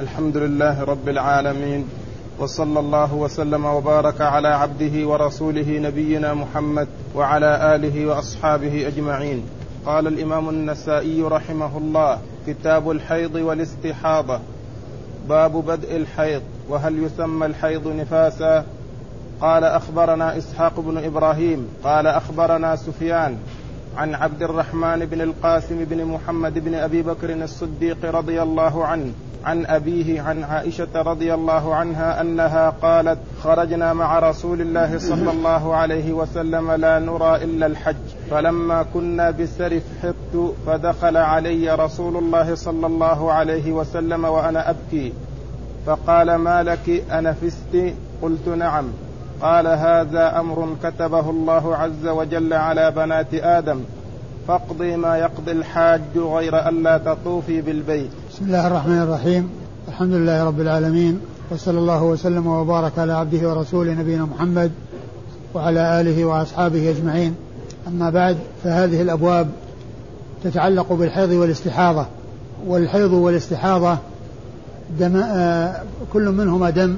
الحمد لله رب العالمين وصلى الله وسلم وبارك على عبده ورسوله نبينا محمد وعلى آله وأصحابه أجمعين. قال الإمام النسائي رحمه الله كتاب الحيض والاستحاضة باب بدء الحيض وهل يسمى الحيض نفاسا؟ قال أخبرنا إسحاق بن إبراهيم قال أخبرنا سفيان عن عبد الرحمن بن القاسم بن محمد بن أبي بكر الصديق رضي الله عنه عن أبيه عن عائشة رضي الله عنها أنها قالت خرجنا مع رسول الله صلى الله عليه وسلم لا نرى إلا الحج فلما كنا بسرف حبت فدخل علي رسول الله صلى الله عليه وسلم وأنا أبكي فقال ما لك؟ انفست قلت نعم. قال هذا أمر كتبه الله عز وجل على بنات آدم. فاقضي ما يقضي الحاج غير الا تطوفي بالبيت. بسم الله الرحمن الرحيم، الحمد لله رب العالمين. وصلى الله وسلم وبارك على عبده ورسوله نبينا محمد وعلى آله وأصحابه أجمعين. أما بعد فهذه الأبواب تتعلق بالحيض والاستحاضة. والحيض والاستحاضة دم آه كل منهما دم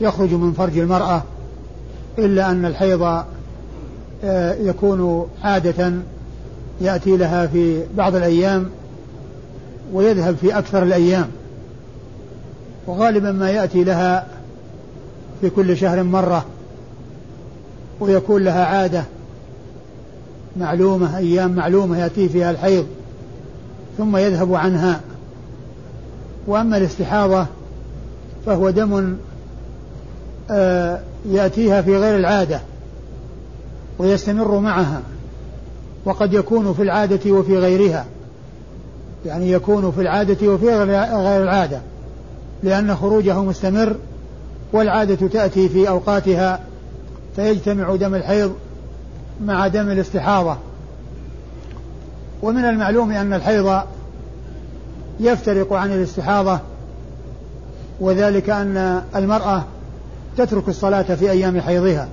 يخرج من فرج المرأة. إلا أن الحيض آه، يكون عادة يأتي لها في بعض الأيام ويذهب في أكثر الأيام وغالبا ما يأتي لها في كل شهر مرة ويكون لها عادة معلومة أيام معلومة يأتي فيها الحيض ثم يذهب عنها. وأما الاستحاضة فهو دم آه، يأتيها في غير العادة ويستمر معها وقد يكون في العادة وفي غيرها يعني يكون في العادة وفي غير العادة لأن خروجه مستمر والعادة تأتي في أوقاتها فيجتمع دم الحيض مع دم الاستحاضة. ومن المعلوم أن الحيض يفترق عن الاستحاضة وذلك أن المرأة تترك الصلاة في أيام حيضها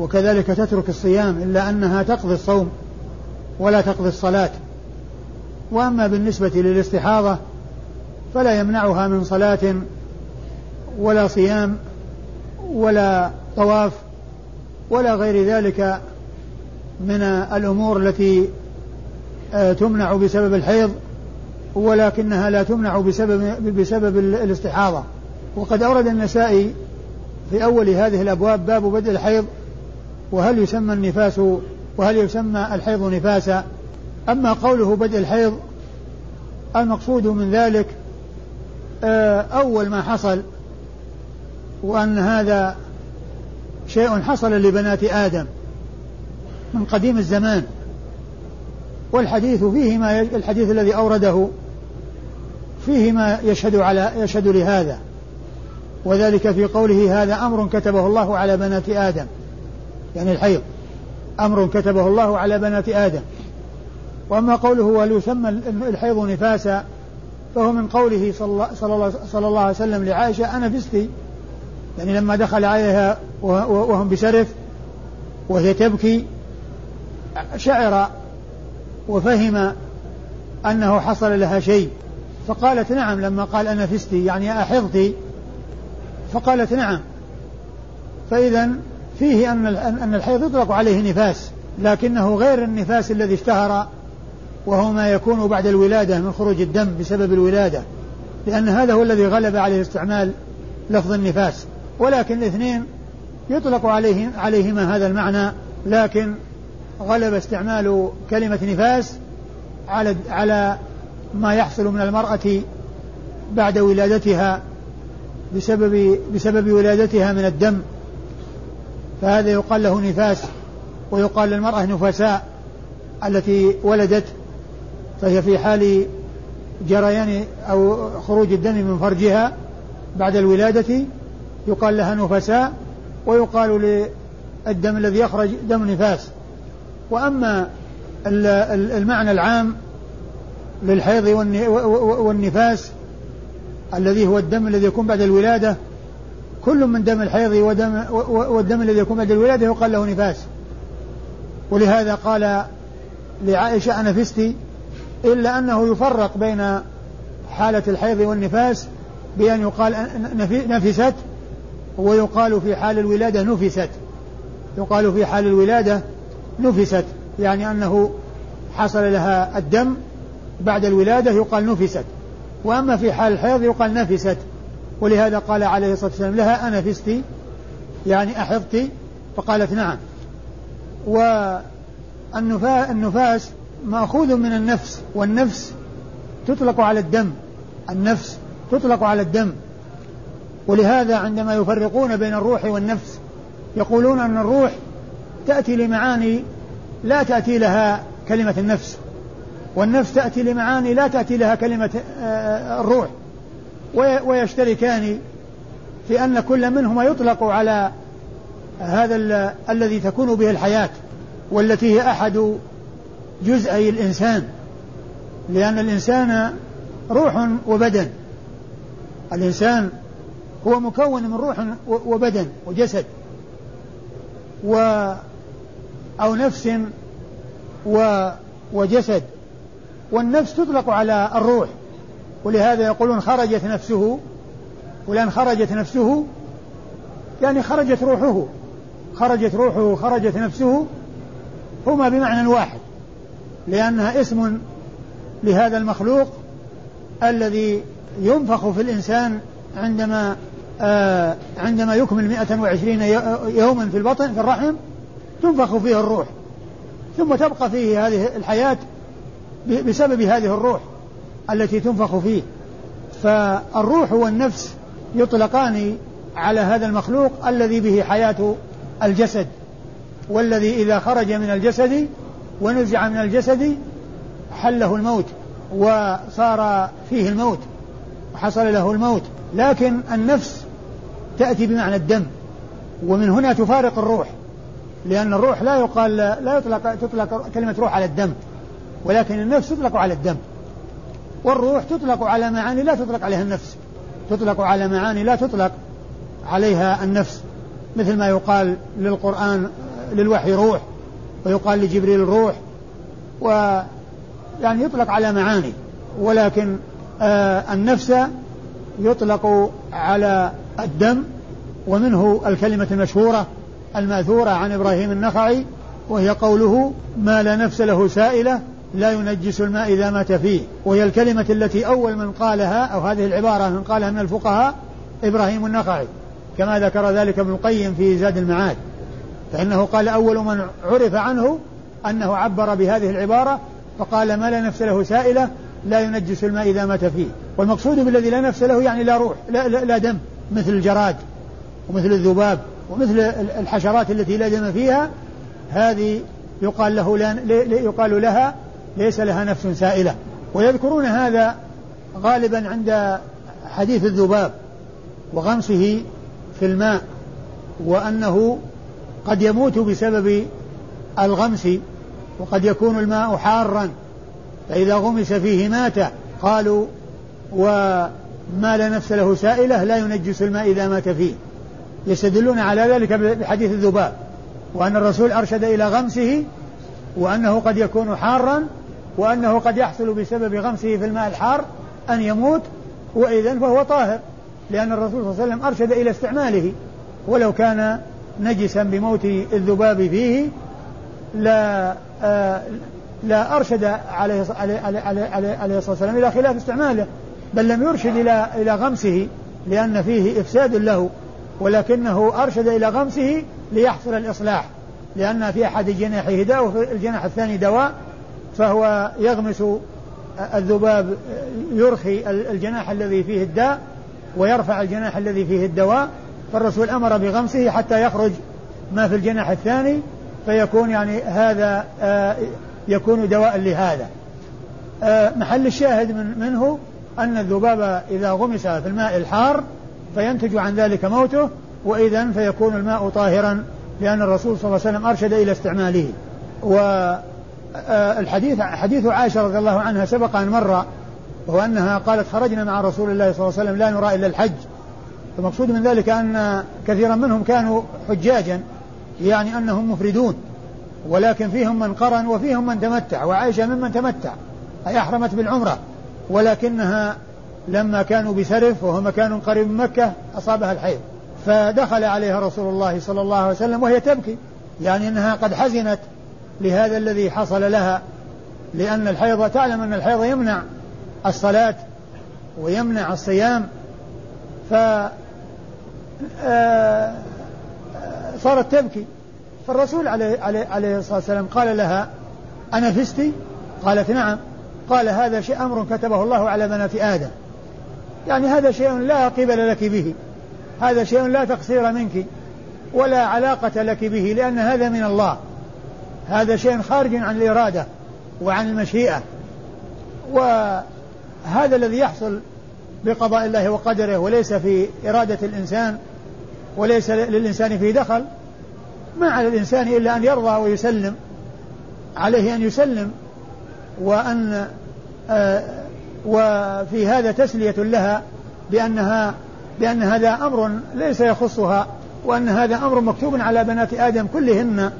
وكذلك تترك الصيام إلا أنها تقضي الصوم ولا تقضي الصلاة. وأما بالنسبة للاستحاضة فلا يمنعها من صلاة ولا صيام ولا طواف ولا غير ذلك من الأمور التي آه، تمنع بسبب الحيض ولكنها لا تمنع بسبب بسبب الاستحاضة. وقد أورد النسائي في أول هذه الأبواب باب بدء الحيض وهل يسمى النفاس وهل يسمى الحيض نفاسا؟ أما قوله بدء الحيض المقصود من ذلك آه، أول ما حصل وأن هذا شيء حصل لبنات آدم من قديم الزمان. والحديث فيه ما الحديث الذي أورده فيه ما يشهد على يشهد لهذا. وذلك في قوله هذا أمر كتبه الله على بنات آدم. يعني الحيض. أمر كتبه الله على بنات آدم. وأما قوله وهل يسمى الحيض نفاسا فهو من قوله صلى الله, عليه وسلم لعائشة أنا فستي يعني لما دخل عليها وهم بسرف وهي تبكي شعر وفهم أنه حصل لها شيء. فقالت نعم لما قال أنا فستي يعني أحضتي فقالت نعم. فإذا فيه أن أن الحيض يطلق عليه نفاس لكنه غير النفاس الذي اشتهر وهو ما يكون بعد الولادة من خروج الدم بسبب الولادة لأن هذا هو الذي غلب عليه استعمال لفظ النفاس. ولكن الاثنين يطلق عليه عليهما هذا المعنى لكن غلب استعمال كلمة نفاس على على ما يحصل من المرأة بعد ولادتها بسبب بسبب ولادتها من الدم. فهذا يقال له نفاس ويقال للمرأة نفساء التي ولدت فهي في حال جريان أو خروج الدم من فرجها بعد الولادة يقال لها نفساء ويقال للدم الذي يخرج دم نفاس. وأما المعنى العام للحيض والنفاس الذي هو الدم الذي يكون بعد الولادة كل من دم الحيض ودم والدم الذي يكون بعد الولادة يقال له نفاس. ولهذا قال لعائشة أنا فستي إلا أنه يفرق بين حالة الحيض والنفاس بأن يقال نفست ويقال في حال الولادة نفست. يقال في حال الولادة نفست يعني أنه حصل لها الدم بعد الولادة يقال نفست. وأما في حال الحيض يقال نفست. ولهذا قال عليه الصلاة والسلام لها أنفست يعني أحضت؟ فقالت نعم. والنفاس مأخوذ من النفس والنفس تطلق على الدم. النفس تطلق على الدم. ولهذا عندما يفرقون بين الروح والنفس يقولون أن الروح تأتي لمعاني لا تأتي لها كلمة النفس. والنفس تأتي لمعاني لا تأتي لها كلمة آه، الروح. ويشتركان في أن كل منهما يطلق على هذا الذي تكون به الحياة والتي هي أحد جزئي الإنسان. لأن الإنسان روح وبدن. الإنسان هو مكون من روح وبدن وجسد و أو نفس و وجسد. والنفس تطلق على الروح. ولهذا يقولون خرجت نفسه فلان خرجت نفسه يعني خرجت روحه. خرجت روحه خرجت نفسه هما بمعنى واحد لأنها اسم لهذا المخلوق الذي ينفخ في الإنسان عندما آه عندما يكمل 120 يوما في البطن في الرحم تنفخ فيه الروح. ثم تبقى فيه هذه الحياة بسبب هذه الروح التي تنفخ فيه. فالروح والنفس يطلقان على هذا المخلوق الذي به حياة الجسد والذي إذا خرج من الجسد ونزع من الجسد حله الموت وصار فيه الموت وحصل له الموت. لكن النفس تأتي بمعنى الدم ومن هنا تفارق الروح لأن الروح لا يقال لا يطلق تطلق كلمة روح على الدم. ولكن النفس تطلق على الدم. والروح تطلق على معاني لا تطلق عليها النفس. تطلق على معاني لا تطلق عليها النفس. مثل ما يقال للقرآن للوحي روح ويقال لجبريل روح. و يعني يطلق على معاني. ولكن آه النفس يطلق على الدم ومنه الكلمة المشهورة المأثورة عن إبراهيم النخعي وهي قوله ما لا نفس له سائلة لا ينجس الماء إذا مات فيه. وهي الكلمة التي أول من قالها أو هذه العبارة من قالها من الفقهاء إبراهيم النخعي. كما ذكر ذلك ابن القيم في زاد المعاد. فإنه قال أول من عرف عنه أنه عبر بهذه العبارة فقال ما لا نفس له سائلة لا ينجس الماء إذا مات فيه. والمقصود بالذي لا نفس له يعني لا روح لا, لا, لا دم مثل الجراد ومثل الذباب ومثل الحشرات التي لا دم فيها. هذه يقال له لا يقال لها ليس لها نفس سائلة. ويذكرون هذا غالبا عند حديث الذباب وغمسه في الماء وأنه قد يموت بسبب الغمس وقد يكون الماء حارا. فإذا غمس فيه مات قالوا وما لا نفس له سائلة لا ينجس الماء إذا مات فيه. يستدلون على ذلك بحديث الذباب وأن الرسول أرشد إلى غمسه وأنه قد يكون حارا وأنه قد يحصل بسبب غمسه في الماء الحار أن يموت وإذا فهو طاهر لأن الرسول صلى الله عليه وسلم أرشد إلى استعماله. ولو كان نجسا بموت الذباب فيه لا آه لا أرشد عليه عليه عليه عليه الصلاة والسلام إلى خلاف استعماله بل لم يرشد إلى إلى غمسه لأن فيه إفساد له. ولكنه أرشد إلى غمسه ليحصل الإصلاح لأن في أحد جناحيه داء وفي الجناح الثاني دواء فهو يغمس الذباب يرخي الجناح الذي فيه الداء ويرفع الجناح الذي فيه الدواء فالرسول أمر بغمسه حتى يخرج ما في الجناح الثاني فيكون يعني هذا آه، يكون دواء لهذا. آه، محل الشاهد من منه أن الذباب إذا غمس في الماء الحار فينتج عن ذلك موته وإذا فيكون الماء طاهرا لأن الرسول صلى الله عليه وسلم أرشد إلى استعماله. والحديث حديث عائشة رضي الله عنها سبق أن مر وهو أنها قالت خرجنا مع رسول الله صلى الله عليه وسلم لا نرى إلا الحج. المقصود من ذلك أن كثيرا منهم كانوا حجاجا يعني أنهم مفردون ولكن فيهم من قرن وفيهم من تمتع وعائشة ممن تمتع أي أحرمت بالعمرة ولكنها لما كانوا بسرف وهو مكان قريب من مكة أصابها الحيض. فدخل عليها رسول الله صلى الله عليه وسلم وهي تبكي يعني أنها قد حزنت لهذا الذي حصل لها لأن الحيض تعلم أن الحيض يمنع الصلاة ويمنع الصيام. ف آه، صارت تبكي. فالرسول عليه, عليه, عليه الصلاة والسلام قال لها أنا فستي قالت نعم. قال هذا شيء أمر كتبه الله على بنات آدم. يعني هذا شيء لا قبل لك به. هذا شيء لا تقصير منك ولا علاقة لك به لأن هذا من الله. هذا شيء خارج عن الإرادة وعن المشيئة. وهذا الذي يحصل بقضاء الله وقدره وليس في إرادة الإنسان وليس للإنسان فيه دخل ما على الإنسان إلا أن يرضى ويسلم عليه أن يسلم وأن آه وفي هذا تسلية لها بأنها بأن هذا أمر ليس يخصها وأن هذا أمر مكتوب على بنات آدم كلهن.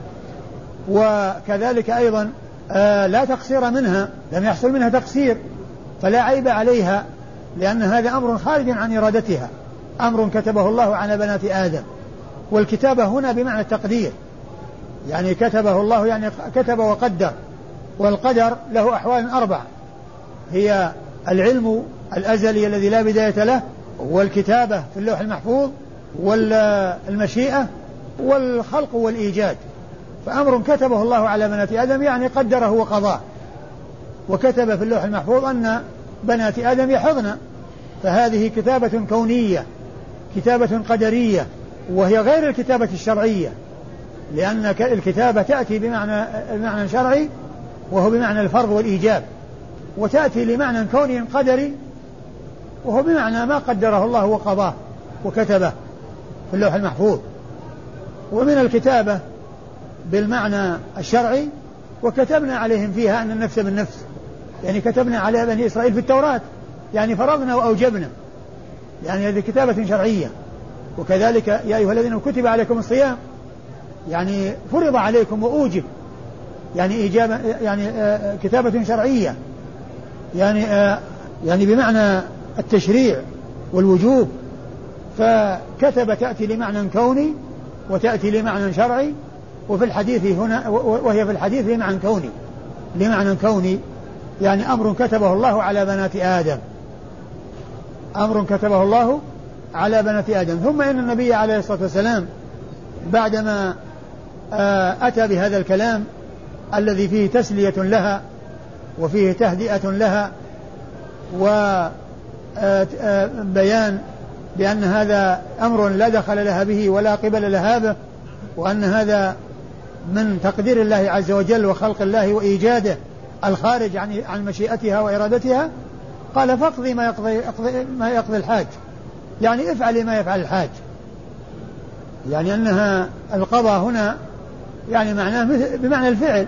وكذلك أيضا آه لا تقصير منها لم يحصل منها تقصير فلا عيب عليها لأن هذا أمر خارج عن إرادتها. أمر كتبه الله على بنات آدم. والكتابة هنا بمعنى التقدير. يعني كتبه الله يعني كتب وقدر. والقدر له أحوال أربع هي العلم الأزلي الذي لا بداية له والكتابة في اللوح المحفوظ والمشيئة والخلق والإيجاد. فأمر كتبه الله على بنات آدم يعني قدره وقضاه. وكتب في اللوح المحفوظ أن بنات آدم يحضن. فهذه كتابة كونية كتابة قدرية وهي غير الكتابة الشرعية. لأن الكتابة تأتي بمعنى المعنى الشرعي وهو بمعنى الفرض والإيجاب. وتأتي لمعنى كوني قدري وهو بمعنى ما قدره الله وقضاه وكتبه في اللوح المحفوظ. ومن الكتابة بالمعنى الشرعي وكتبنا عليهم فيها أن النفس بالنفس يعني كتبنا على بني إسرائيل في التوراة. يعني فرضنا وأوجبنا. يعني هذه كتابة شرعية. وكذلك يا أيها الذين كتب عليكم الصيام. يعني فرض عليكم وأوجب. يعني إيجابا يعني آه، كتابة شرعية. يعني آه، يعني بمعنى التشريع والوجوب. فكتب تأتي لمعنى كوني وتأتي لمعنى شرعي. وفي الحديث هنا وهي في الحديث لمعنى كوني. لمعنى كوني. يعني أمر كتبه الله على بنات آدم. أمر كتبه الله على بنات آدم. ثم إن النبي عليه الصلاة والسلام بعدما آه، أتى بهذا الكلام الذي فيه تسلية لها وفيه تهدئة لها وبيان بأن هذا أمر لا دخل لها به ولا قبل لها به وأن هذا من تقدير الله عز وجل وخلق الله وإيجاده الخارج عن عن مشيئتها وإرادتها قال فاقضي ما يقضي ما يقضي الحاج. يعني افعلي ما يفعل الحاج. يعني أنها القضاء هنا يعني معناه بمعنى الفعل.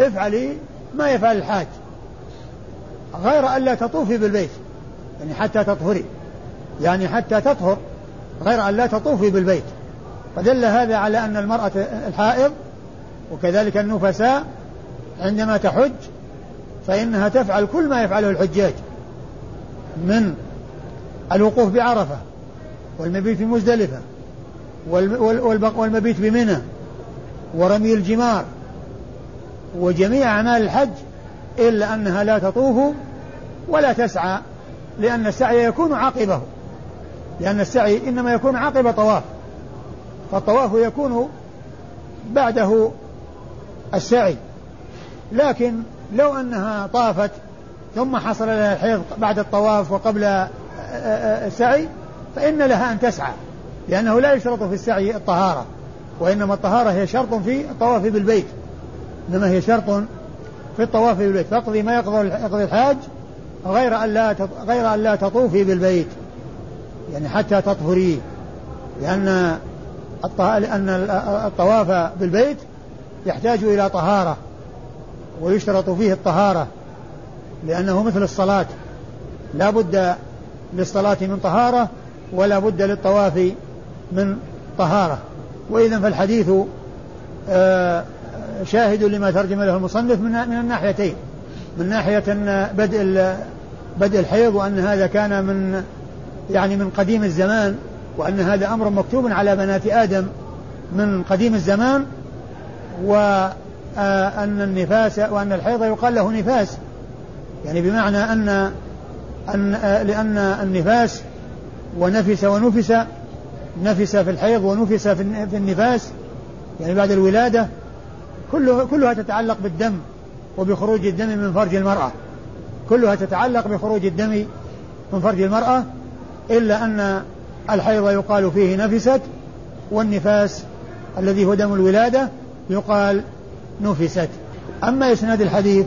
افعلي ما يفعل الحاج. غير ألا تطوفي بالبيت. يعني حتى تطهري. يعني حتى تطهر. غير أن لا تطوفي بالبيت. فدل هذا على أن المرأة الحائض وكذلك النفساء عندما تحج فإنها تفعل كل ما يفعله الحجاج من الوقوف بعرفة والمبيت في مزدلفة والمبيت بمنى ورمي الجمار وجميع أعمال الحج إلا أنها لا تطوف ولا تسعى لأن السعي يكون عاقبه لأن السعي إنما يكون عقب طواف. فالطواف يكون بعده السعي. لكن لو أنها طافت ثم حصل لها الحيض بعد الطواف وقبل السعي فإن لها أن تسعى لأنه لا يشترط في السعي الطهارة وإنما الطهارة هي شرط في الطواف بالبيت. إنما هي شرط في الطواف بالبيت. فاقضي ما يقضي يقضي الحاج غير أن لا غير أن لا تطوفي بالبيت. يعني حتى تطهري لأن لأن الطواف بالبيت يحتاج إلى طهارة ويشترط فيه الطهارة لأنه مثل الصلاة. لا بد للصلاة من طهارة ولا بد للطواف من طهارة. وإذا فالحديث آه، شاهد لما ترجم له المصنف من من الناحيتين. من ناحية أن بدء بدء الحيض وأن هذا كان من يعني من قديم الزمان. وأن هذا أمر مكتوب على بنات آدم من قديم الزمان وأن النفاس وأن الحيض يقال له نفاس. يعني بمعنى أن أن لأن النفاس ونفس ونفس نفس في الحيض ونفس في النفاس. يعني بعد الولادة كله كلها تتعلق بالدم وبخروج الدم من فرج المرأة. كلها تتعلق بخروج الدم من فرج المرأة إلا أن الحيض يقال فيه نفست والنفاس الذي هو دم الولادة يقال نفست. أما إسناد الحديث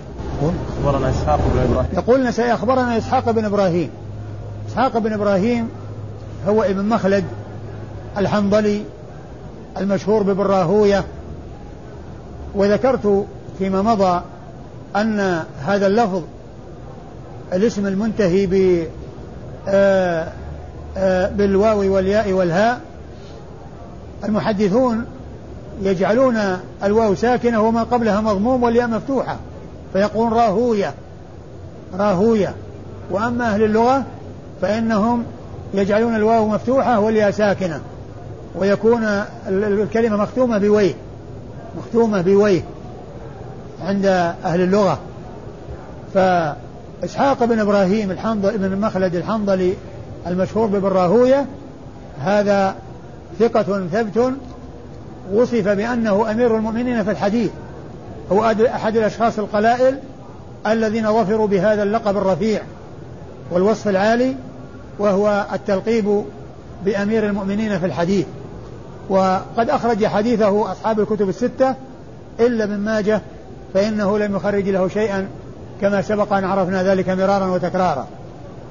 أخبرنا إسحاق بن إبراهيم. يقول نسائي أخبرنا إسحاق بن إبراهيم. إسحاق بن إبراهيم هو ابن مخلد الحنظلي المشهور ببراهوية. وذكرت فيما مضى أن هذا اللفظ الاسم المنتهي ب آه، بالواو والياء والهاء المحدثون يجعلون الواو ساكنة وما قبلها مضموم والياء مفتوحة فيقول راهوية راهوية. وأما أهل اللغة فإنهم يجعلون الواو مفتوحة والياء ساكنة ويكون الكلمة مختومة بويه مختومة بويه عند أهل اللغة. فإسحاق بن إبراهيم الحنظل بن مخلد الحنظلي المشهور ببراهوية هذا ثقة ثبت وصف بأنه أمير المؤمنين في الحديث هو أحد الأشخاص القلائل الذين ظفروا بهذا اللقب الرفيع والوصف العالي وهو التلقيب بأمير المؤمنين في الحديث. وقد أخرج حديثه أصحاب الكتب الستة إلا من ماجه فإنه لم يخرج له شيئا كما سبق أن عرفنا ذلك مرارا وتكرارا.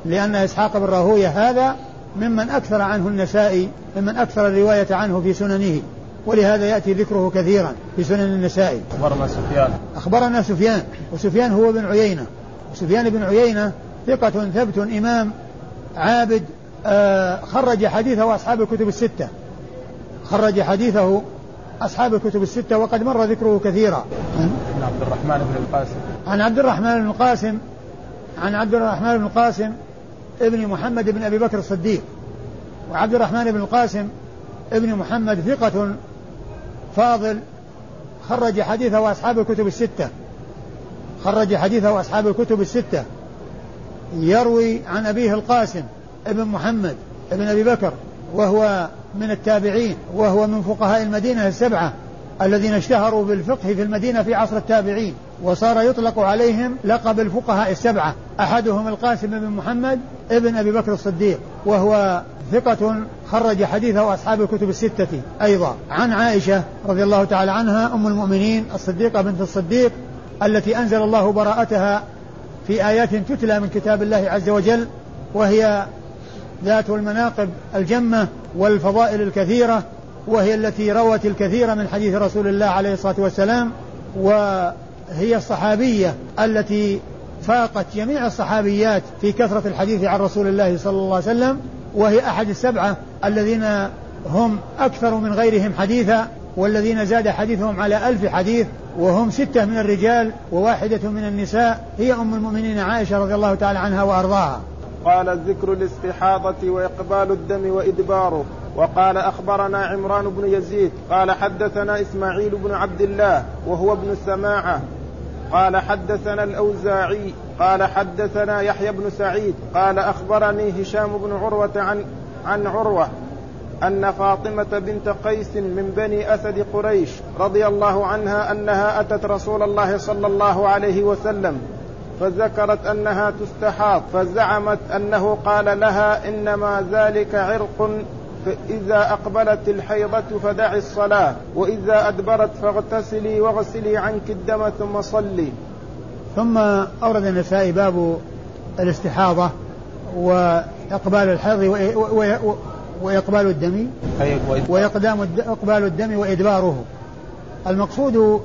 لأن إسحاق بن راهوية هذا ممن أكثر عنه النسائي ممن أكثر الرواية عنه في سننه ولهذا يأتي ذكره كثيرا في سنن النسائي. أخبرنا سفيان. أخبرنا سفيان وسفيان هو بن عيينة. سفيان بن عيينة ثقة ثبت إمام عابد آه خرج حديثه أصحاب الكتب الستة. خرج حديثه أصحاب الكتب الستة وقد مر ذكره كثيرا. عن عبد الرحمن بن القاسم. عن عبد الرحمن بن القاسم عن عبد الرحمن بن القاسم ابن محمد بن أبي بكر الصديق وعبد الرحمن بن القاسم ابن محمد ثقة فاضل خرج حديثه أصحاب الكتب الستة. خرج حديثه أصحاب الكتب الستة. يروي عن أبيه القاسم ابن محمد ابن أبي بكر وهو من التابعين وهو من فقهاء المدينة السبعة الذين اشتهروا بالفقه في المدينة في عصر التابعين. وصار يطلق عليهم لقب الفقهاء السبعة. أحدهم القاسم بن محمد ابن أبي بكر الصديق وهو ثقة خرج حديثه أصحاب الكتب الستة أيضا. عن عائشة رضي الله تعالى عنها أم المؤمنين الصديقة بنت الصديق التي أنزل الله براءتها في آيات تتلى من كتاب الله عز وجل وهي ذات المناقب الجمة والفضائل الكثيرة وهي التي روت الكثير من حديث رسول الله عليه الصلاة والسلام وهي الصحابية التي فاقت جميع الصحابيات في كثرة الحديث عن رسول الله صلى الله عليه وسلم وهي أحد السبعة الذين هم أكثر من غيرهم حديثا والذين زاد حديثهم على ألف حديث وهم ستة من الرجال وواحدة من النساء هي أم المؤمنين عائشة رضي الله تعالى عنها وأرضاها. قال ذكر الاستحاضة وإقبال الدم وإدباره. وقال أخبرنا عمران بن يزيد. قال حدثنا إسماعيل بن عبد الله وهو ابن سماعة قال حدثنا الأوزاعي قال حدثنا يحيى بن سعيد قال أخبرني هشام بن عروة عن عن عروة أن فاطمة بنت قيس من بني أسد قريش رضي الله عنها أنها أتت رسول الله صلى الله عليه وسلم فذكرت أنها تستحاض فزعمت أنه قال لها إنما ذلك عرق فإذا أقبلت الحيضة فدعي الصلاة وإذا أدبرت فاغتسلي واغسلي عنك الدم ثم صلي. ثم أورد النسائي باب الاستحاضة وإقبال الحيض وإقبال الدم. وإقدام إقبال الدم وإدباره. المقصود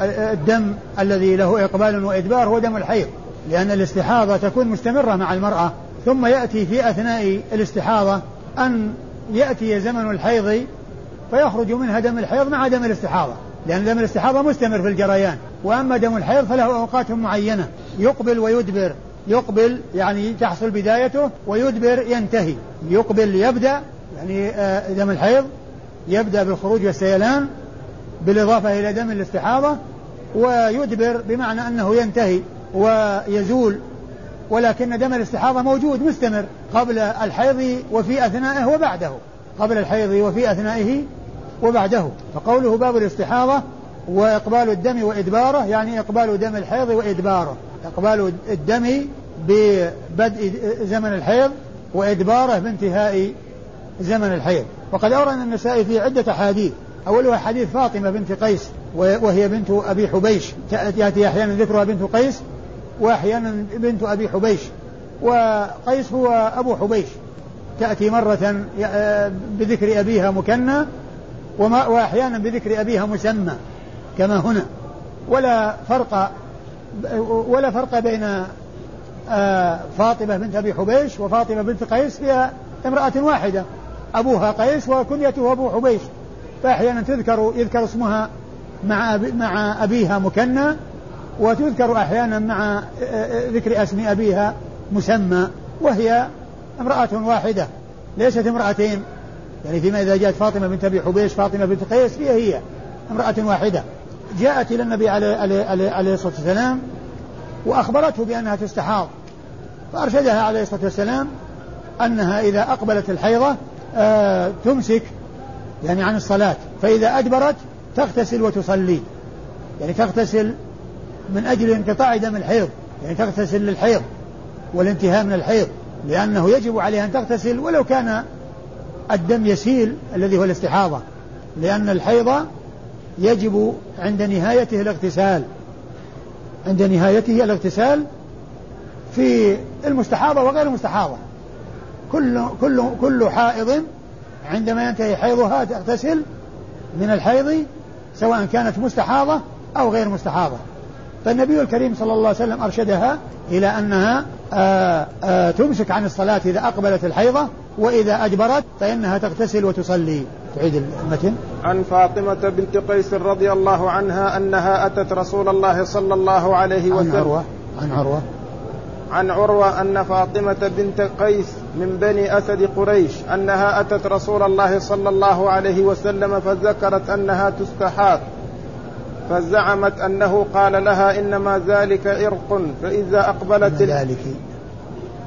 الدم الذي له إقبال وإدبار هو دم الحيض لأن الاستحاضة تكون مستمرة مع المرأة ثم يأتي في أثناء الاستحاضة أن يأتي زمن الحيض فيخرج منها دم الحيض مع دم الاستحاضة لأن دم الاستحاضة مستمر في الجريان. وأما دم الحيض فله أوقات معينة يقبل ويدبر يقبل يعني تحصل بدايته ويدبر ينتهي. يقبل يبدأ يعني آه، دم الحيض يبدأ بالخروج والسيلان بالإضافة إلى دم الاستحاضة ويدبر بمعنى أنه ينتهي ويزول ولكن دم الاستحاضة موجود مستمر قبل الحيض وفي أثنائه وبعده قبل الحيض وفي أثنائه وبعده. فقوله باب الاستحاضة وإقبال الدم وإدباره يعني إقبال دم الحيض وإدباره. إقبال الدم ببدء زمن الحيض وإدباره بانتهاء زمن الحيض. وقد أورد النسائي في عدة أحاديث. أولها حديث فاطمة بنت قيس وهي بنت أبي حبيش. تأتي أحيانا ذكرها بنت قيس. وأحيانا بنت أبي حبيش وقيس هو أبو حبيش. تأتي مرة بذكر أبيها مكنى وأحيانا بذكر أبيها مسمى كما هنا. ولا فرق ولا فرق بين آه، فاطمة بنت أبي حبيش وفاطمة بنت قيس هي امرأة واحدة. أبوها قيس وكنيته أبو حبيش. فأحيانا تذكر يذكر اسمها مع مع أبيها مكنى. وتذكر أحيانا مع آه، آه، ذكر اسم أبيها مسمى وهي امرأة واحدة ليست امرأتين. يعني فيما إذا جاءت فاطمة بنت أبي حبيش فاطمة بنت قيس هي هي امرأة واحدة. جاءت إلى النبي عليه, الصلاة والسلام وأخبرته بأنها تستحاض. فأرشدها عليه الصلاة والسلام أنها إذا أقبلت الحيضة آه تمسك يعني عن الصلاة. فإذا أدبرت تغتسل وتصلي. يعني تغتسل من أجل انقطاع دم الحيض يعني تغتسل للحيض والانتهاء من الحيض لأنه يجب عليها أن تغتسل ولو كان الدم يسيل الذي هو الاستحاضة لأن الحيض يجب عند نهايته الاغتسال عند نهايته الاغتسال في المستحاضة وغير المستحاضة. كل كل كل حائض عندما ينتهي حيضها تغتسل من الحيض سواء كانت مستحاضة أو غير مستحاضة. فالنبي الكريم صلى الله عليه وسلم أرشدها إلى أنها آآ آآ تمسك عن الصلاة إذا أقبلت الحيضة وإذا أجبرت فإنها تغتسل وتصلي. تعيد المتن. عن فاطمة بنت قيس رضي الله عنها أنها أتت رسول الله صلى الله عليه وسلم. عن عروة. عن عروة. عن عروة أن فاطمة بنت قيس من بني أسد قريش أنها أتت رسول الله صلى الله عليه وسلم فذكرت أنها تستحاض. فزعمت أنه قال لها إنما ذلك إرق فإذا أقبلت ذلك.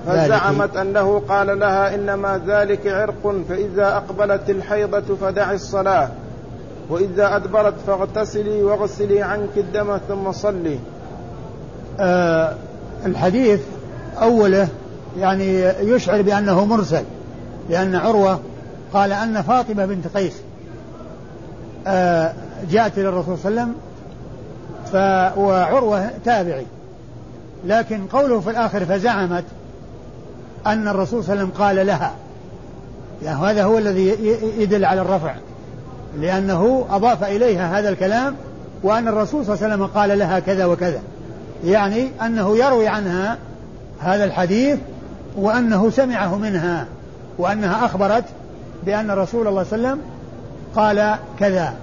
فزعمت أنه قال لها إنما ذلك عرق فإذا أقبلت الحيضة فدعي الصلاة. وإذا أدبرت فاغتسلي واغسلي عنك الدم ثم صلي. آه الحديث أوله يعني يشعر بأنه مرسل لأن عروة قال أن فاطمة بنت قيس آه جاءت إلى الرسول صلى الله عليه وسلم وعروة تابعي. لكن قوله في الآخر فزعمت أن الرسول صلى الله عليه وسلم قال لها. يعني هذا هو الذي يدل على الرفع. لأنه أضاف إليها هذا الكلام وأن الرسول صلى الله عليه وسلم قال لها كذا وكذا. يعني أنه يروي عنها هذا الحديث وأنه سمعه منها وأنها أخبرت بأن رسول الله صلى الله عليه وسلم قال كذا.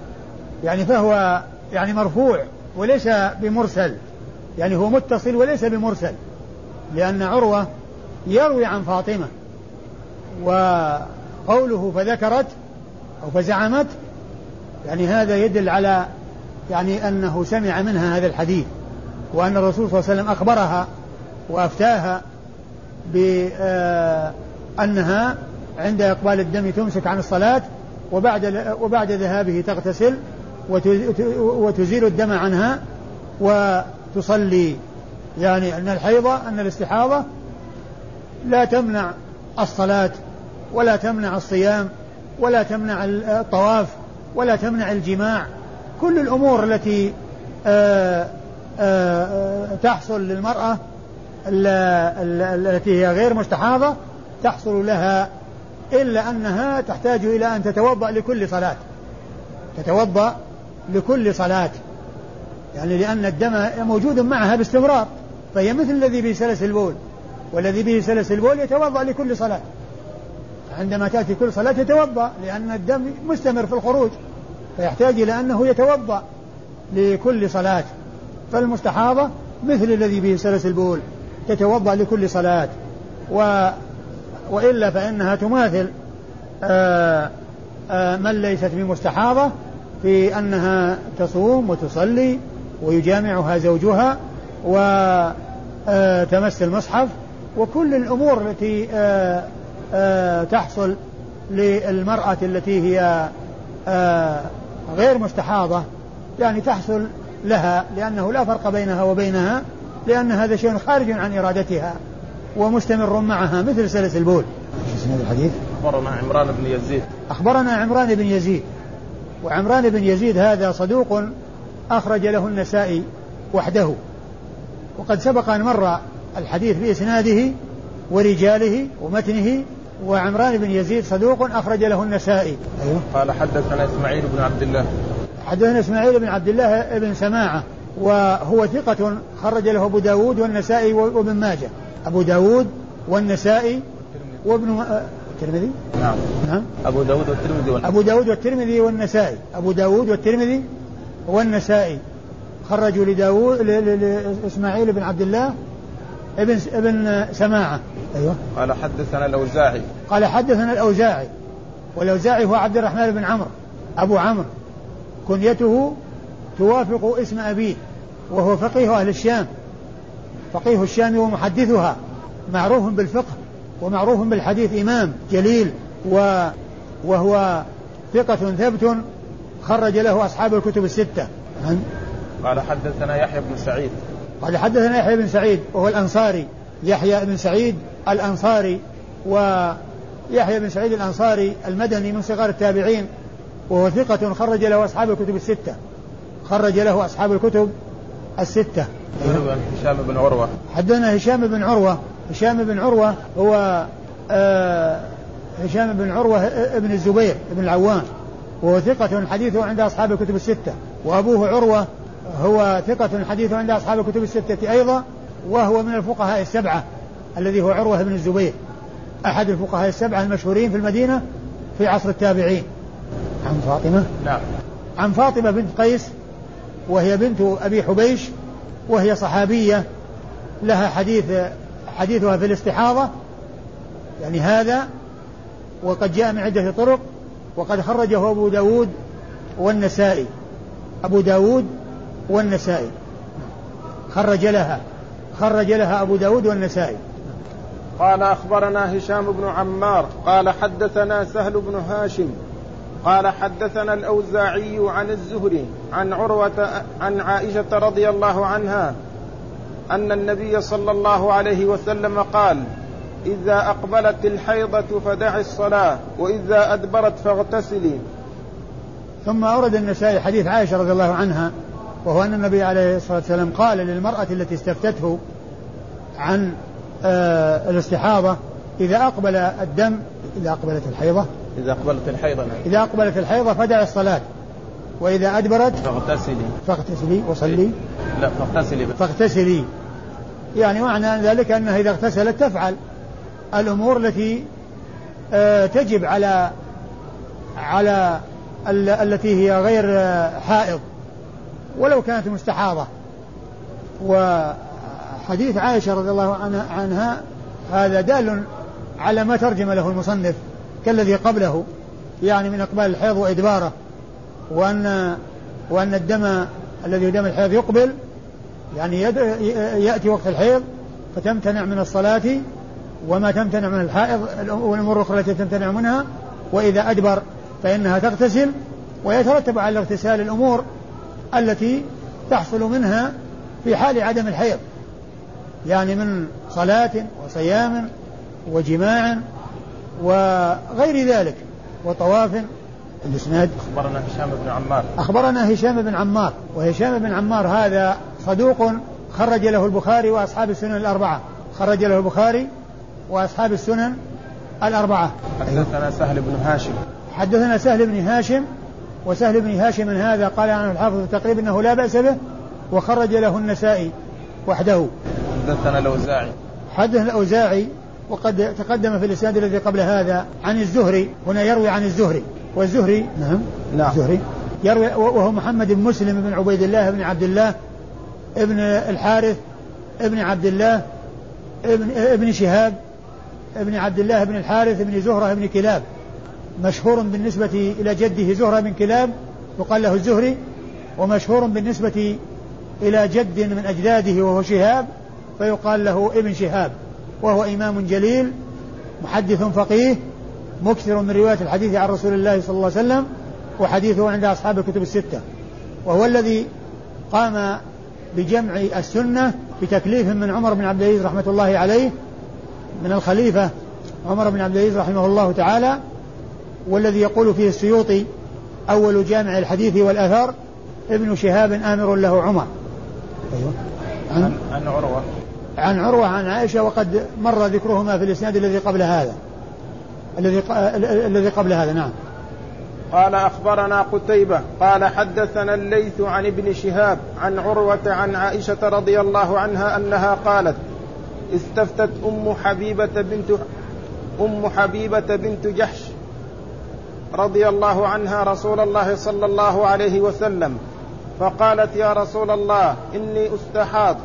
يعني فهو يعني مرفوع. وليس بمرسل. يعني هو متصل وليس بمرسل. لأن عروة يروي عن فاطمة. وقوله فذكرت أو فزعمت يعني هذا يدل على يعني أنه سمع منها هذا الحديث. وأن الرسول صلى الله عليه وسلم أخبرها وأفتاها بأنها عند إقبال الدم تمسك عن الصلاة وبعد وبعد ذهابه تغتسل وتزيل الدم عنها وتصلي. يعني أن الحيضة أن الاستحاضة لا تمنع الصلاة ولا تمنع الصيام ولا تمنع الطواف ولا تمنع الجماع. كل الأمور التي آآ آآ تحصل للمرأة التي هي غير مستحاضة تحصل لها إلا أنها تحتاج إلى أن تتوضأ لكل صلاة. تتوضأ لكل صلاة. يعني لأن الدم موجود معها باستمرار. فهي مثل الذي به سلس البول. والذي به سلس البول يتوضأ لكل صلاة. عندما تأتي كل صلاة يتوضأ لأن الدم مستمر في الخروج. فيحتاج إلى أنه يتوضأ لكل صلاة. فالمستحاضة مثل الذي به سلس البول. تتوضأ لكل صلاة. و وإلا فإنها تماثل آآ آآ من ليست بمستحاضة في أنها تصوم وتصلي ويجامعها زوجها وتمس المصحف وكل الأمور التي تحصل للمرأة التي هي غير مستحاضة. يعني تحصل لها لأنه لا فرق بينها وبينها لأن هذا شيء خارج عن إرادتها ومستمر معها مثل سلس البول. اسم هذا الحديث؟ أخبرنا عمران بن يزيد. أخبرنا عمران بن يزيد. وعمران بن يزيد هذا صدوق أخرج له النسائي وحده. وقد سبق أن مر الحديث بإسناده ورجاله ومتنه وعمران بن يزيد صدوق أخرج له النسائي. أيوه. قال حدثنا إسماعيل بن عبد الله. حدثنا إسماعيل بن عبد الله بن سماعة وهو ثقة خرج له أبو داود والنسائي وابن ماجه. أبو داود والنسائي وابن الترمذي نعم. نعم أبو داود والترمذي والنسائي. أبو داود والترمذي والنسائي. أبو داود والترمذي والنسائي. خرجوا لداود لإسماعيل بن عبد الله ابن ابن سماعة. أيوه. قال حدثنا الأوزاعي. قال حدثنا الأوزاعي. والأوزاعي هو عبد الرحمن بن عمرو. أبو عمرو. كنيته توافق اسم أبيه وهو فقيه أهل الشام. فقيه الشام ومحدثها معروف بالفقه. ومعروف بالحديث إمام جليل و وهو ثقة ثبت خرج له أصحاب الكتب الستة. قال حدثنا يحيى بن سعيد. قال حدثنا يحيى بن سعيد وهو الأنصاري. يحيى بن سعيد الأنصاري ويحيى بن سعيد الأنصاري المدني من صغار التابعين وهو ثقة خرج له أصحاب الكتب الستة. خرج له أصحاب الكتب الستة. هشام بن عروة. حدثنا هشام بن عروة هشام بن عروة هو آه هشام بن عروة ابن الزبير ابن العوام. وهو ثقة حديثه عند أصحاب الكتب الستة. وأبوه عروة هو ثقة حديثه عند أصحاب الكتب الستة أيضا وهو من الفقهاء السبعة الذي هو عروة بن الزبير. أحد الفقهاء السبعة المشهورين في المدينة في عصر التابعين. عن فاطمة؟ نعم. عن فاطمة بنت قيس وهي بنت أبي حبيش وهي صحابية. لها حديث حديثها في الاستحاضة يعني هذا وقد جاء من عدة طرق وقد خرجه أبو داود والنسائي. أبو داود والنسائي. خرج لها خرج لها أبو داود والنسائي. قال أخبرنا هشام بن عمار قال حدثنا سهل بن هاشم قال حدثنا الأوزاعي عن الزهري عن عروة عن عائشة رضي الله عنها أن النبي صلى الله عليه وسلم قال إذا أقبلت الحيضة فدع الصلاة وإذا أدبرت فاغتسلي ثم أورد النسائي حديث عائشة رضي الله عنها وهو أن النبي عليه الصلاة والسلام قال للمرأة التي استفتته عن آه الاستحاضة إذا أقبل الدم إذا أقبلت الحيضة إذا أقبلت الحيضة نعم. إذا أقبلت الحيضة فدع الصلاة وإذا أدبرت فاغتسلي. فاغتسلي وصلي. لا فاغتسلي فاغتسلي. يعني معنى ذلك أنها إذا اغتسلت تفعل. الأمور التي آه تجب على على التي هي غير آه، حائض. ولو كانت مستحاضة. وحديث عائشة رضي الله عنها هذا دال على ما ترجم له المصنف كالذي قبله. يعني من إقبال الحيض وإدباره. وأن وأن الدم الذي هو دم الحيض يقبل يعني يأتي وقت الحيض فتمتنع من الصلاة وما تمتنع من الحائض والأمور الأخرى التي تمتنع منها وإذا أدبر فإنها تغتسل ويترتب على الاغتسال الأمور التي تحصل منها في حال عدم الحيض يعني من صلاة وصيام وجماع وغير ذلك وطواف الإسناد؟ أخبرنا هشام بن عمار. أخبرنا هشام بن عمار وهشام بن عمار هذا صدوق خرج له البخاري وأصحاب السنن الأربعة. خرج له البخاري وأصحاب السنن الأربعة. حدثنا سهل بن هاشم. حدثنا سهل بن هاشم وسهل بن هاشم هذا قال عنه الحافظ تقريبا إنه لا بأس به وخرج له النسائي وحده. حدثنا الأوزاعي. حدث الأوزاعي وقد تقدم في الإسناد الذي قبل هذا عن الزهري هنا يروي عن الزهري. والزهري؟ نعم. نعم. الزهري. يروي وهو محمد بن مسلم بن عبيد الله بن عبد الله ابن الحارث ابن عبد الله ابن, ابن شهاب ابن عبد الله بن الحارث بن زهرة بن كلاب. مشهور بالنسبة إلى جده زهرة بن كلاب يقال له الزهري ومشهور بالنسبة إلى جد من أجداده وهو شهاب فيقال له ابن شهاب وهو إمام جليل محدث فقيه مكثر من رواية الحديث عن رسول الله صلى الله عليه وسلم وحديثه عند أصحاب الكتب الستة. وهو الذي قام بجمع السنة بتكليف من عمر بن عبد العزيز رحمة الله عليه من الخليفة عمر بن عبد العزيز رحمه الله تعالى والذي يقول فيه السيوطي أول جامع الحديث والأثر ابن شهاب آمر له عمر. أيوة. عن, عن عروة. عن عروة عن عائشة وقد مر ذكرهما في الإسناد الذي قبل هذا. الذي الذي قبل هذا نعم. قال أخبرنا قتيبة قال حدثنا الليث عن ابن شهاب عن عروة عن عائشة رضي الله عنها أنها قالت استفتت أم حبيبة بنت أم حبيبة بنت جحش رضي الله عنها رسول الله صلى الله عليه وسلم فقالت يا رسول الله إني أستحاض.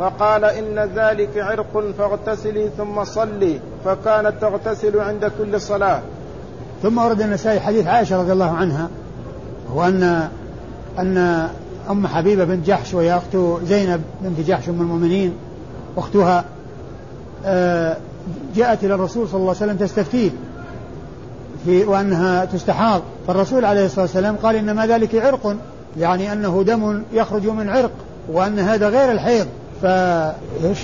فقال إن ذلك عرق فاغتسلي ثم صلي فكانت تغتسل عند كل صلاة. ثم ورد النسائي حديث عائشة رضي الله عنها وأن أن أم حبيبة بنت جحش وهي أخت زينب بنت جحش أم المؤمنين أختها آه، جاءت إلى الرسول صلى الله عليه وسلم تستفتيه في وأنها تستحاض. فالرسول عليه الصلاة والسلام قال إنما ذلك عرق يعني أنه دم يخرج من عرق وأن هذا غير الحيض. فايش؟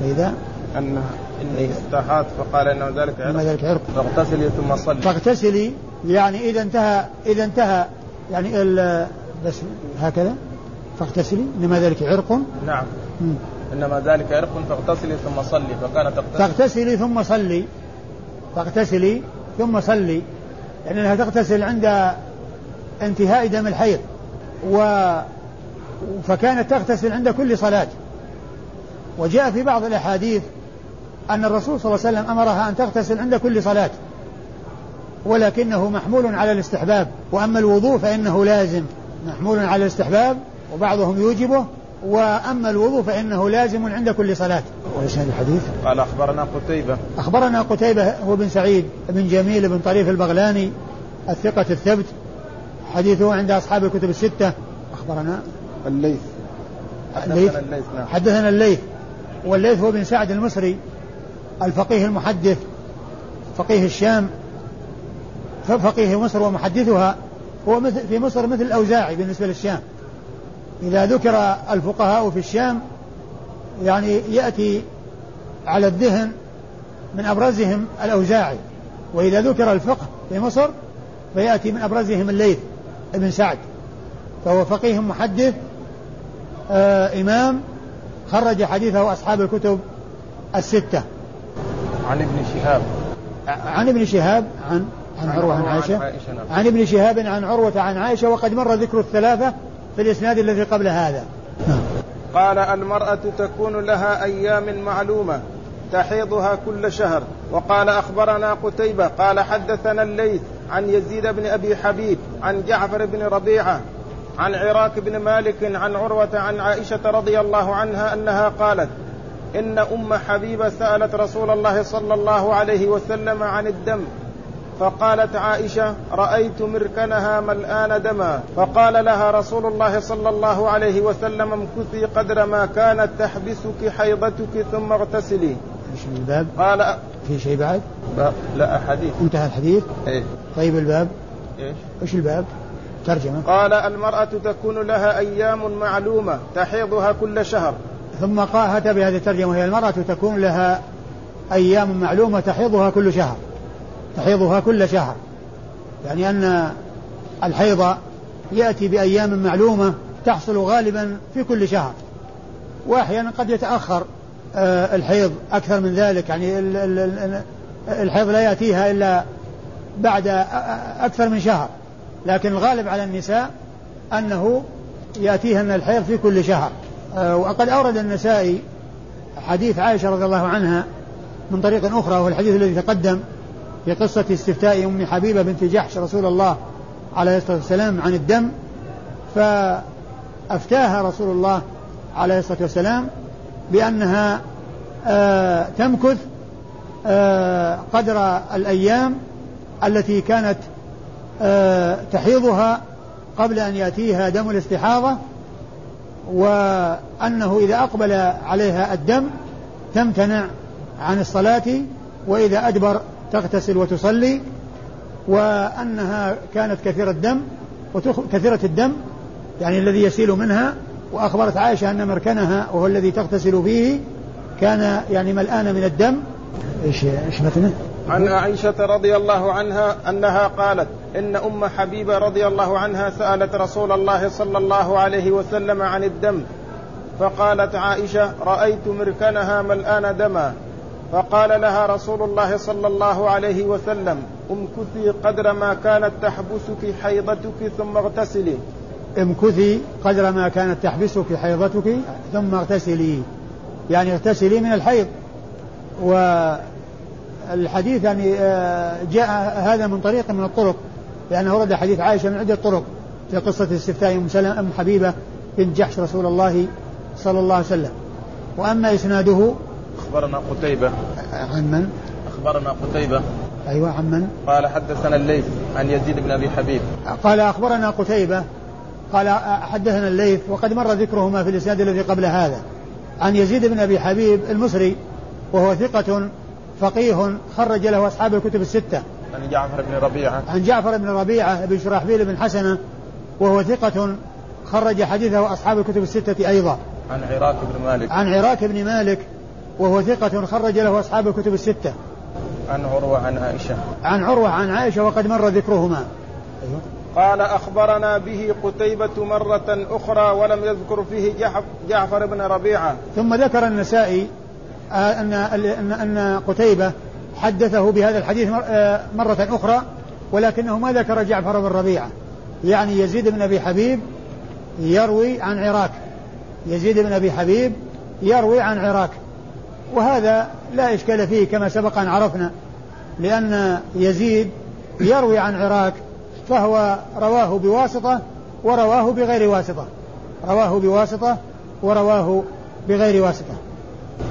فإذا؟ أن إني استحاض فقال إنه ذلك عرق. ذلك عرق. فاغتسلي ثم صلي. فاغتسلي يعني إذا انتهى إذا انتهى يعني بس هكذا. فاغتسلي إنما ذلك عرق. نعم. م. إنما ذلك عرق فاغتسلي ثم صلي. فكانت تغتسل. فاغتسلي ثم صلي. فاغتسلي ثم صلي. يعني أنها تغتسل عند انتهاء دم الحيض. و فكانت تغتسل عند كل صلاة. وجاء في بعض الأحاديث أن الرسول صلى الله عليه وسلم أمرها أن تغتسل عند كل صلاة ولكنه محمول على الاستحباب وأما الوضوء فإنه لازم محمول على الاستحباب وبعضهم يوجبه وأما الوضوء فإنه لازم عند كل صلاة. هذا الحديث؟ قال أخبرنا قتيبة. أخبرنا قتيبة هو بن سعيد بن جميل بن طريف البغلاني الثقة الثبت حديثه عند أصحاب الكتب الستة. أخبرنا. الليث. الليث نعم. حدثنا الليث. والليث هو بن سعد المصري الفقيه المحدث فقيه الشام. فقيه مصر ومحدثها هو مثل في مصر مثل الأوزاعي بالنسبة للشام. إذا ذكر الفقهاء في الشام يعني يأتي على الذهن من أبرزهم الأوزاعي. وإذا ذكر الفقه في مصر فيأتي من أبرزهم الليث ابن سعد. فهو فقيه محدث آه إمام خرج حديثه أصحاب الكتب الستة. عن ابن شهاب. عن ابن شهاب عن عن عروة عن عائشة نعم. عن ابن شهاب عن عروة عن عائشة وقد مر ذكر الثلاثة في الإسناد الذي قبل هذا. نعم. قال المرأة تكون لها أيام معلومة تحيضها كل شهر. وقال أخبرنا قتيبة قال حدثنا الليث عن يزيد بن أبي حبيب عن جعفر بن ربيعة عن عراك بن مالك عن عروة عن عائشة رضي الله عنها أنها قالت إن أم حبيبة سألت رسول الله صلى الله عليه وسلم عن الدم فقالت عائشة رأيت مركنها ملآن دما فقال لها رسول الله صلى الله عليه وسلم امكثي قدر ما كانت تحبسك حيضتك ثم اغتسلي إيش الباب؟ قال في شيء بعد؟ باب لا حديث انتهى الحديث؟ إيه طيب الباب؟ إيش؟ إيش الباب؟ ترجمة. قال المرأة تكون لها أيام معلومة تحيضها كل شهر. ثم قال هذا بهذه الترجمة. وهي المرأة تكون لها أيام معلومة تحيضها كل شهر. تحيضها كل شهر. يعني أن الحيض يأتي بأيام معلومة تحصل غالبا في كل شهر. وأحيانا قد يتأخر آه، الحيض أكثر من ذلك. يعني الحيض لا يأتيها إلا بعد أكثر من شهر. لكن الغالب على النساء أنه يأتيهن الحيض في كل شهر. آه، وقد أورد النسائي حديث عائشة رضي الله عنها من طريق أخرى وهو الحديث الذي تقدم في قصة استفتاء أم حبيبة بنت جحش رسول الله عليه الصلاة والسلام عن الدم فأفتاها رسول الله عليه الصلاة والسلام بأنها آه تمكث آه قدر الأيام التي كانت تحيضها قبل أن يأتيها دم الاستحاضة وأنه إذا أقبل عليها الدم تمتنع عن الصلاة وإذا أدبر تغتسل وتصلي وأنها كانت كثيرة الدم كثيرة الدم يعني الذي يسيل منها وأخبرت عائشة أن مركنها وهو الذي تغتسل فيه كان يعني ملآن من الدم إيش إيش؟ عن عائشة رضي الله عنها أنها قالت إن أم حبيبة رضي الله عنها سألت رسول الله صلى الله عليه وسلم عن الدم فقالت عائشة رأيت مركنها ملآن دما. فقال لها رسول الله صلى الله عليه وسلم امكثي قدر ما كانت تحبسك حيضتك ثم اغتسلي. امكثي قدر ما كانت تحبسك حيضتك ثم اغتسلي. يعني اغتسلي من الحيض. والحديث يعني آه، جاء هذا من طريق من الطرق. لأنه ورد حديث عائشة من عدة طرق في قصة استفتاء أم سلمة أم حبيبة بنت جحش رسول الله صلى الله عليه وسلم. وأما إسناده أخبرنا قتيبة. عن من؟ أخبرنا قتيبة. أيوة عن من؟ قال حدثنا الليث عن يزيد بن أبي حبيب. قال أخبرنا قتيبة. قال حدثنا الليث وقد مر ذكرهما في الإسناد الذي قبل هذا. عن يزيد بن أبي حبيب المصري وهو ثقة فقيه خرج له أصحاب الكتب الستة. عن جعفر بن ربيعة. عن جعفر بن ربيعة بن شراحبيل بن حسنة وهو ثقة خرج حديثه أصحاب الكتب الستة أيضا. عن عراك بن مالك. عن عراك بن مالك وهو ثقة خرج له أصحاب الكتب الستة. عن عروة عن عائشة. عن عروة عن عائشة وقد مر ذكرهما. أيوه. قال أخبرنا به قتيبة مرة أخرى ولم يذكر فيه جعفر بن ربيعة. ثم ذكر النسائي آه، أن أن أن قتيبة حدثه بهذا الحديث آه، مرة أخرى ولكنه ما ذكر جعفر بن ربيعة. يعني يزيد بن أبي حبيب يروي عن عراك. يزيد بن أبي حبيب يروي عن عراك. وهذا لا إشكال فيه كما سبق أن عرفنا لأن يزيد يروي عن عراك فهو رواه بواسطة ورواه بغير واسطة. رواه بواسطة ورواه بغير واسطة.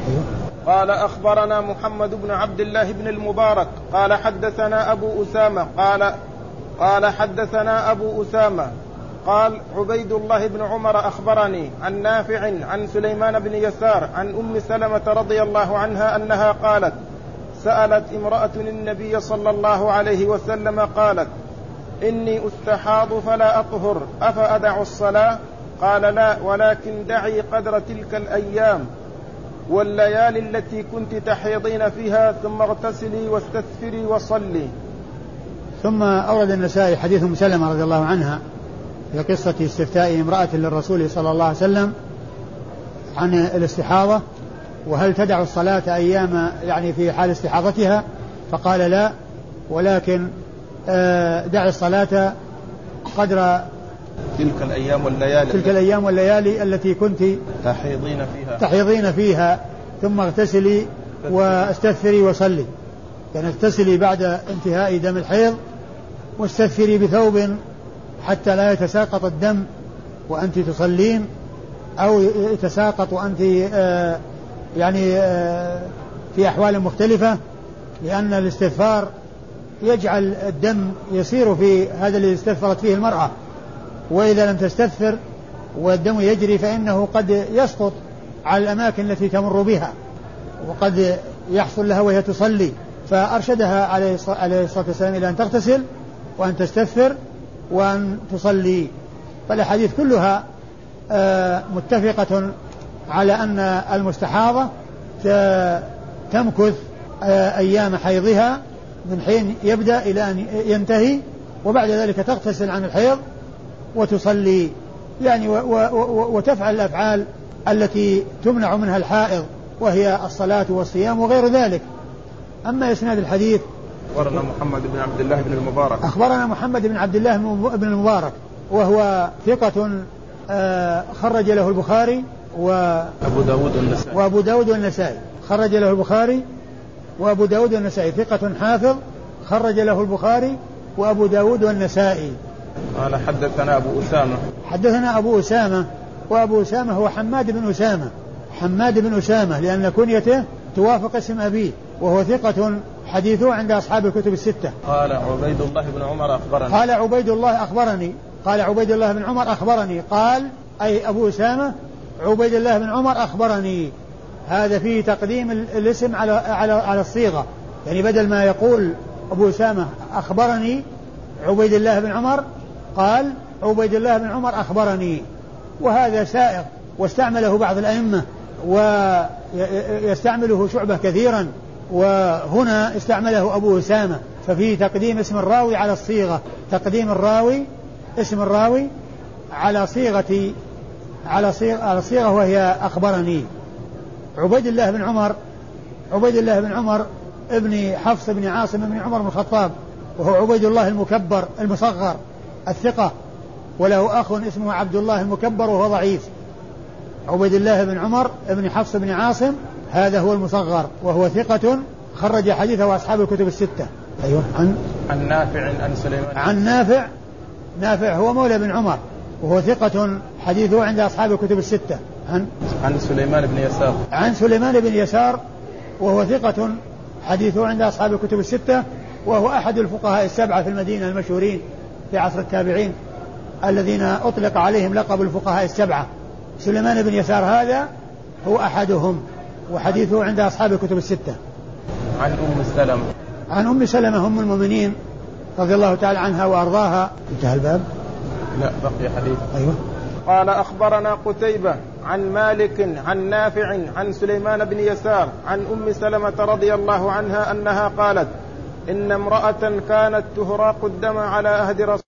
أيوه. قال أخبرنا محمد بن عبد الله بن المبارك قال حدثنا أبو أسامة قال قال حدثنا أبو أسامة قال عبيد الله بن عمر أخبرني عن نافع عن سليمان بن يسار عن أم سلمة رضي الله عنها أنها قالت سألت امرأة النبي صلى الله عليه وسلم قالت إني أستحاض فلا أطهر أفأدع الصلاة؟ قال لا ولكن دعي قدر تلك الأيام. والليالي التي كنت تحيضين فيها ثم اغتسلي واستثفري وصلي. ثم أورد النسائي حديث أم سلمة رضي الله عنها في قصة استفتاء امرأة للرسول صلى الله عليه وسلم عن الاستحاضة وهل تدع الصلاة أيام يعني في حال استحاضتها؟ فقال لا ولكن آه، دع الصلاة قدر تلك الأيام والليالي تلك الأيام والليالي التي كنت تحيضين فيها. تحيضين فيها. ثم اغتسلي واستثفري وصلي. يعني اغتسلي بعد انتهاء دم الحيض واستثفري بثوب حتى لا يتساقط الدم وأنت تصلين أو يتساقط وأنت آه يعني آه في أحوال مختلفة لأن الاستغفار يجعل الدم يسير في هذا الذي استثفرت فيه المرأة. وإذا لم تستثفر والدم يجري فإنه قد يسقط على الأماكن التي تمر بها وقد يحصل لها وهي تصلي. فأرشدها عليه الصلاة والسلام إلى أن تغتسل وأن تستثفر وأن تصلي. فالأحاديث كلها آه، متفقة على أن المستحاضة تمكث آه، أيام حيضها من حين يبدأ إلى أن ينتهي وبعد ذلك تغتسل عن الحيض وتصلي يعني وتفعل الأفعال التي تمنع منها الحائض وهي الصلاة والصيام وغير ذلك. أما إسناد الحديث أخبرنا محمد بن عبد الله بن المبارك. أخبرنا محمد بن عبد الله بن المبارك وهو ثقة آه، خرج له البخاري و أبو داود والنسائي. وأبو داود والنسائي. خرج له البخاري وأبو داود والنسائي. ثقة حافظ خرج له البخاري وأبو داود والنسائي. قال حدثنا أبو أسامة. حدثنا أبو أسامة وأبو أسامة هو حماد بن أسامة. حماد بن أسامة لأن كنيته توافق اسم أبيه وهو ثقة حديثه عند أصحاب الكتب الستة. قال عبيد الله بن عمر أخبرني. قال عبيد الله أخبرني. قال عبيد الله بن عمر أخبرني. قال أي أبو أسامة عبيد الله بن عمر أخبرني. هذا فيه تقديم الاسم على على على الصيغة. يعني بدل ما يقول أبو أسامة أخبرني عبيد الله بن عمر قال عبيد الله بن عمر أخبرني وهذا سائغ واستعمله بعض الأئمة ويستعمله شعبة كثيرا وهنا استعمله أبو أسامة ففيه تقديم اسم الراوي على الصيغة تقديم الراوي اسم الراوي على صيغة على صيغة, على صيغة وهي أخبرني. عبيد الله بن عمر عبيد الله بن عمر ابن حفص بن عاصم بن عمر بن الخطاب وهو عبيد الله المكبر المصغر. الثقة وله أخ اسمه عبد الله المكبر وهو ضعيف. عبيد الله بن عمر بن حفص بن عاصم هذا هو المصغر وهو ثقة خرج حديثه أصحاب الكتب الستة. أيوه عن؟ عن نافع عن سليمان. عن نافع نافع هو مولى بن عمر وهو ثقة حديثه عند أصحاب الكتب الستة. عن؟ عن سليمان بن يسار. عن سليمان بن يسار وهو ثقة حديثه عند أصحاب الكتب الستة وهو أحد الفقهاء السبعة في المدينة المشهورين. في عصر التابعين الذين أطلق عليهم لقب الفقهاء السبعة. سليمان بن يسار هذا هو أحدهم وحديثه عند أصحاب الكتب الستة. عن أم سلمة. عن أم سلمة أم المؤمنين رضي الله تعالى عنها وأرضاها. انتهى الباب. لا بقي حديث. أيوه. قال أخبرنا قتيبة عن مالك عن نافع عن سليمان بن يسار عن أم سلمة رضي الله عنها أنها قالت إن امرأة كانت تهراق الدم على أهد رسول